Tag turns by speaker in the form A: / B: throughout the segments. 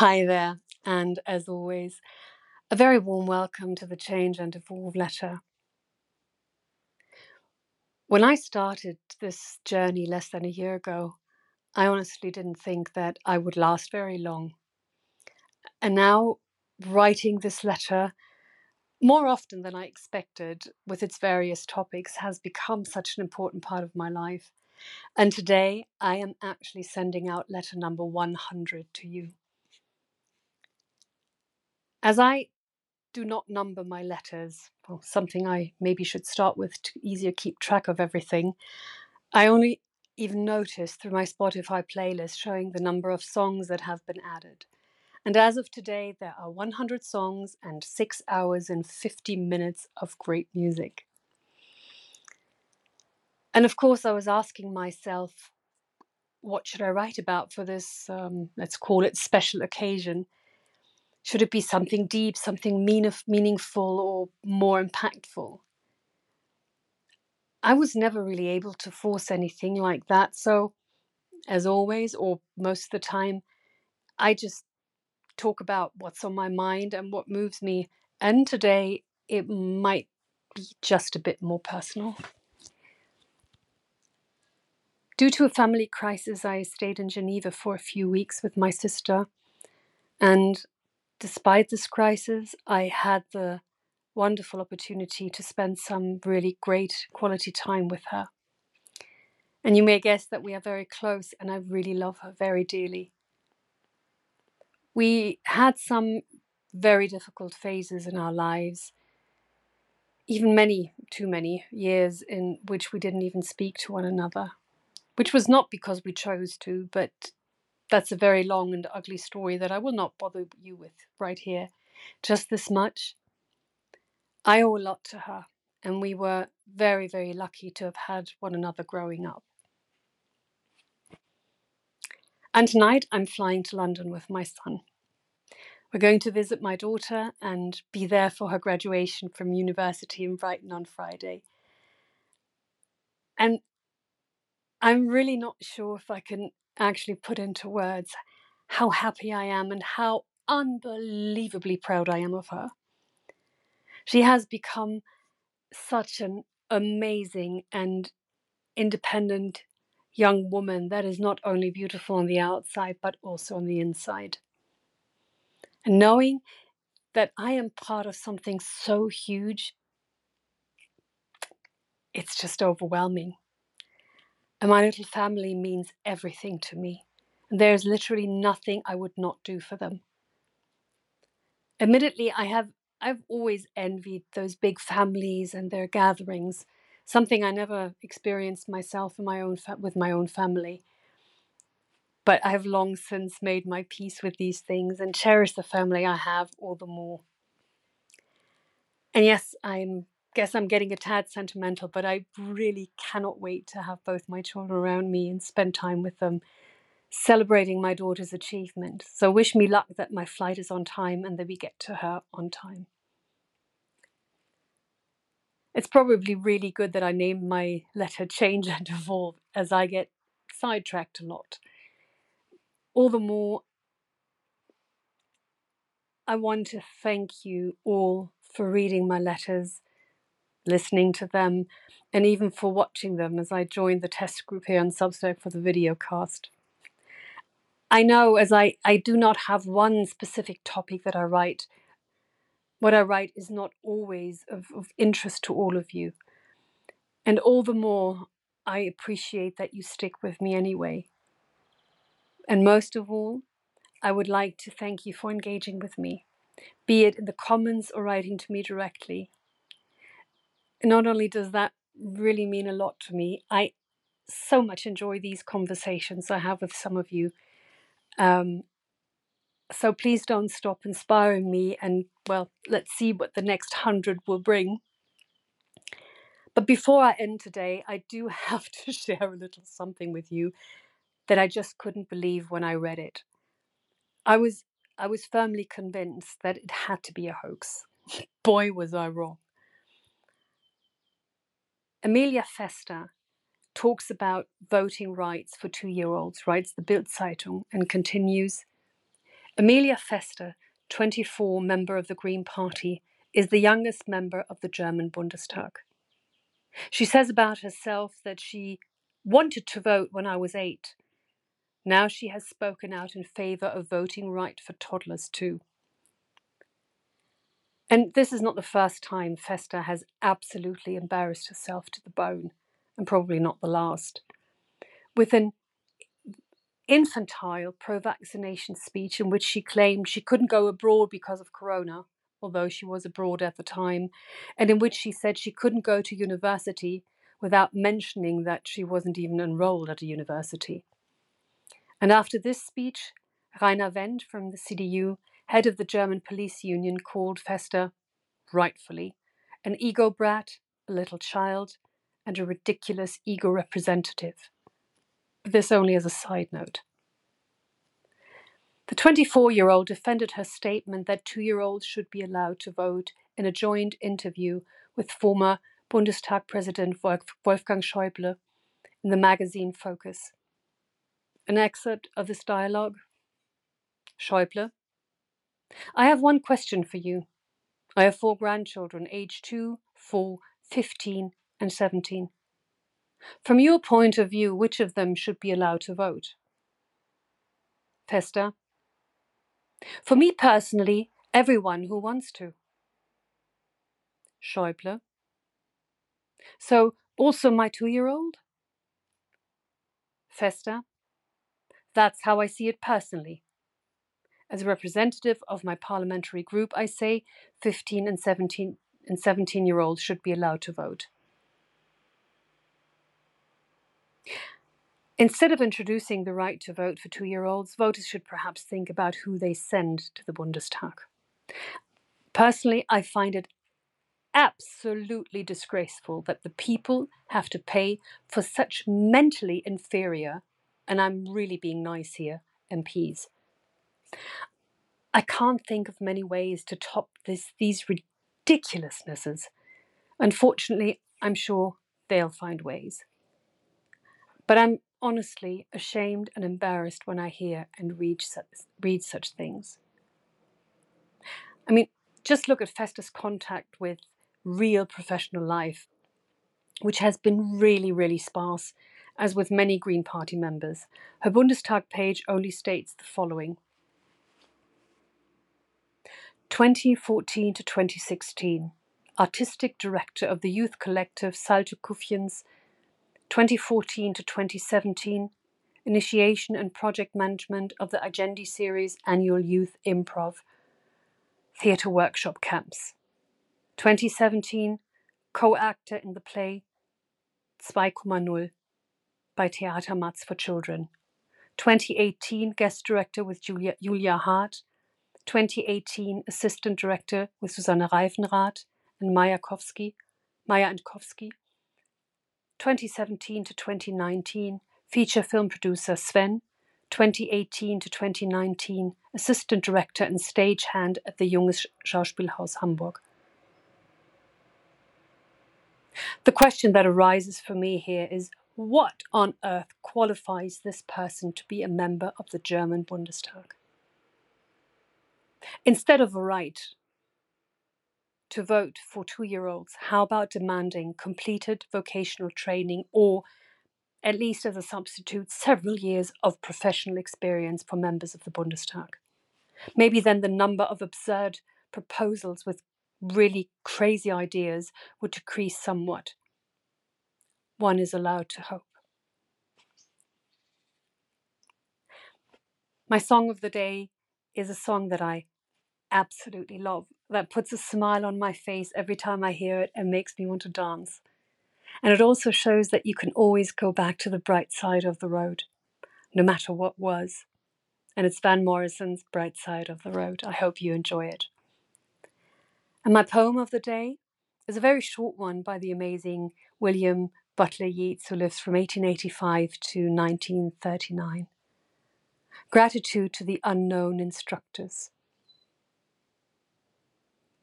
A: Hi there, and as always, a very warm welcome to the Change and Evolve letter. When I started this journey less than a year ago, I honestly didn't think that I would last very long. And now, writing this letter more often than I expected with its various topics has become such an important part of my life. And today, I am actually sending out letter number 100 to you. As I do not number my letters, something I maybe should start with to easier keep track of everything, I only even notice through my Spotify playlist showing the number of songs that have been added. And as of today, there are 100 songs and 6 hours and 50 minutes of great music. And of course, I was asking myself, what should I write about for this, um, let's call it special occasion? Should it be something deep, something mean- meaningful, or more impactful? I was never really able to force anything like that. So, as always, or most of the time, I just talk about what's on my mind and what moves me. And today, it might be just a bit more personal. Due to a family crisis, I stayed in Geneva for a few weeks with my sister. And despite this crisis, I had the wonderful opportunity to spend some really great quality time with her. And you may guess that we are very close, and I really love her very dearly. We had some very difficult phases in our lives, even many, too many years in which we didn't even speak to one another, which was not because we chose to, but that's a very long and ugly story that I will not bother you with right here. Just this much. I owe a lot to her, and we were very, very lucky to have had one another growing up. And tonight I'm flying to London with my son. We're going to visit my daughter and be there for her graduation from university in Brighton on Friday. And I'm really not sure if I can actually put into words how happy I am and how unbelievably proud I am of her. She has become such an amazing and independent young woman that is not only beautiful on the outside, but also on the inside. And knowing that I am part of something so huge, it's just overwhelming. And my little family means everything to me. And there's literally nothing I would not do for them. Admittedly, I have I've always envied those big families and their gatherings, something I never experienced myself in my own fa- with my own family. But I have long since made my peace with these things and cherish the family I have all the more. And yes, I'm guess I'm getting a tad sentimental, but I really cannot wait to have both my children around me and spend time with them, celebrating my daughter's achievement. So wish me luck that my flight is on time and that we get to her on time. It's probably really good that I named my letter Change and Evolve as I get sidetracked a lot. All the more, I want to thank you all for reading my letters listening to them, and even for watching them as I joined the test group here on Substack for the video cast. I know as I, I do not have one specific topic that I write, what I write is not always of, of interest to all of you. And all the more, I appreciate that you stick with me anyway. And most of all, I would like to thank you for engaging with me, be it in the comments or writing to me directly not only does that really mean a lot to me, I so much enjoy these conversations I have with some of you. Um, so please don't stop inspiring me, and well, let's see what the next hundred will bring. But before I end today, I do have to share a little something with you that I just couldn't believe when I read it. I was I was firmly convinced that it had to be a hoax. Boy, was I wrong. Emilia Fester talks about voting rights for two year olds, writes the Bild Zeitung, and continues Emilia Fester, 24, member of the Green Party, is the youngest member of the German Bundestag. She says about herself that she wanted to vote when I was eight. Now she has spoken out in favor of voting right for toddlers too. And this is not the first time Fester has absolutely embarrassed herself to the bone, and probably not the last. With an infantile pro vaccination speech in which she claimed she couldn't go abroad because of corona, although she was abroad at the time, and in which she said she couldn't go to university without mentioning that she wasn't even enrolled at a university. And after this speech, Rainer Wendt from the CDU, head of the German police union, called Fester, rightfully, an ego brat, a little child, and a ridiculous ego representative. But This only as a side note. The 24 year old defended her statement that two year olds should be allowed to vote in a joint interview with former Bundestag President Wolfgang Schäuble in the magazine Focus. An excerpt of this dialogue Schäuble, I have one question for you. I have four grandchildren, aged 2, 4, 15, and 17. From your point of view, which of them should be allowed to vote? Fester. For me personally, everyone who wants to. Schäuble. So, also my two year old? Fester. That's how I see it personally. As a representative of my parliamentary group, I say 15 and 17 and 17 year olds should be allowed to vote. Instead of introducing the right to vote for two year olds, voters should perhaps think about who they send to the Bundestag. Personally, I find it absolutely disgraceful that the people have to pay for such mentally inferior, and I'm really being nice here, MPs. I can't think of many ways to top this, these ridiculousnesses. Unfortunately, I'm sure they'll find ways. But I'm honestly ashamed and embarrassed when I hear and read such, read such things. I mean, just look at Fester's contact with real professional life, which has been really, really sparse, as with many Green Party members. Her Bundestag page only states the following 2014 to 2016, Artistic Director of the Youth Collective Salto Kufjens 2014 to 2017, initiation and project management of the Agendi series annual youth improv theatre workshop camps. 2017, co-actor in the play 2,0 by Theater Matz for Children. 2018, guest director with Julia, Julia Hart. 2018, assistant director with Susanne Reifenrath and Maya Kowski, Maya and Kowski. 2017 to 2019, feature film producer Sven, 2018 to 2019, assistant director and stagehand at the Junges Schauspielhaus Hamburg. The question that arises for me here is what on earth qualifies this person to be a member of the German Bundestag? Instead of a right to vote for two year olds, how about demanding completed vocational training or, at least as a substitute, several years of professional experience for members of the Bundestag? Maybe then the number of absurd proposals with really crazy ideas would decrease somewhat. One is allowed to hope. My song of the day is a song that I absolutely love that puts a smile on my face every time I hear it and makes me want to dance. And it also shows that you can always go back to the bright side of the road, no matter what was. And it's Van Morrison's Bright Side of the Road. I hope you enjoy it. And my poem of the day is a very short one by the amazing William Butler Yeats, who lives from 1885 to 1939. Gratitude to the unknown instructors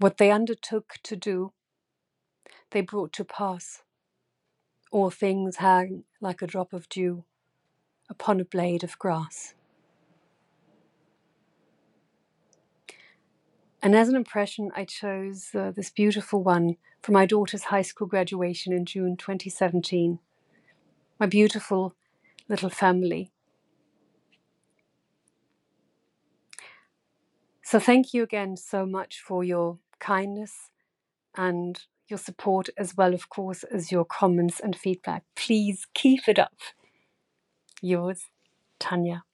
A: what they undertook to do, they brought to pass. All things hang like a drop of dew upon a blade of grass. And as an impression, I chose uh, this beautiful one for my daughter's high school graduation in June 2017. My beautiful little family. So, thank you again so much for your kindness and your support, as well, of course, as your comments and feedback. Please keep it up. Yours, Tanya.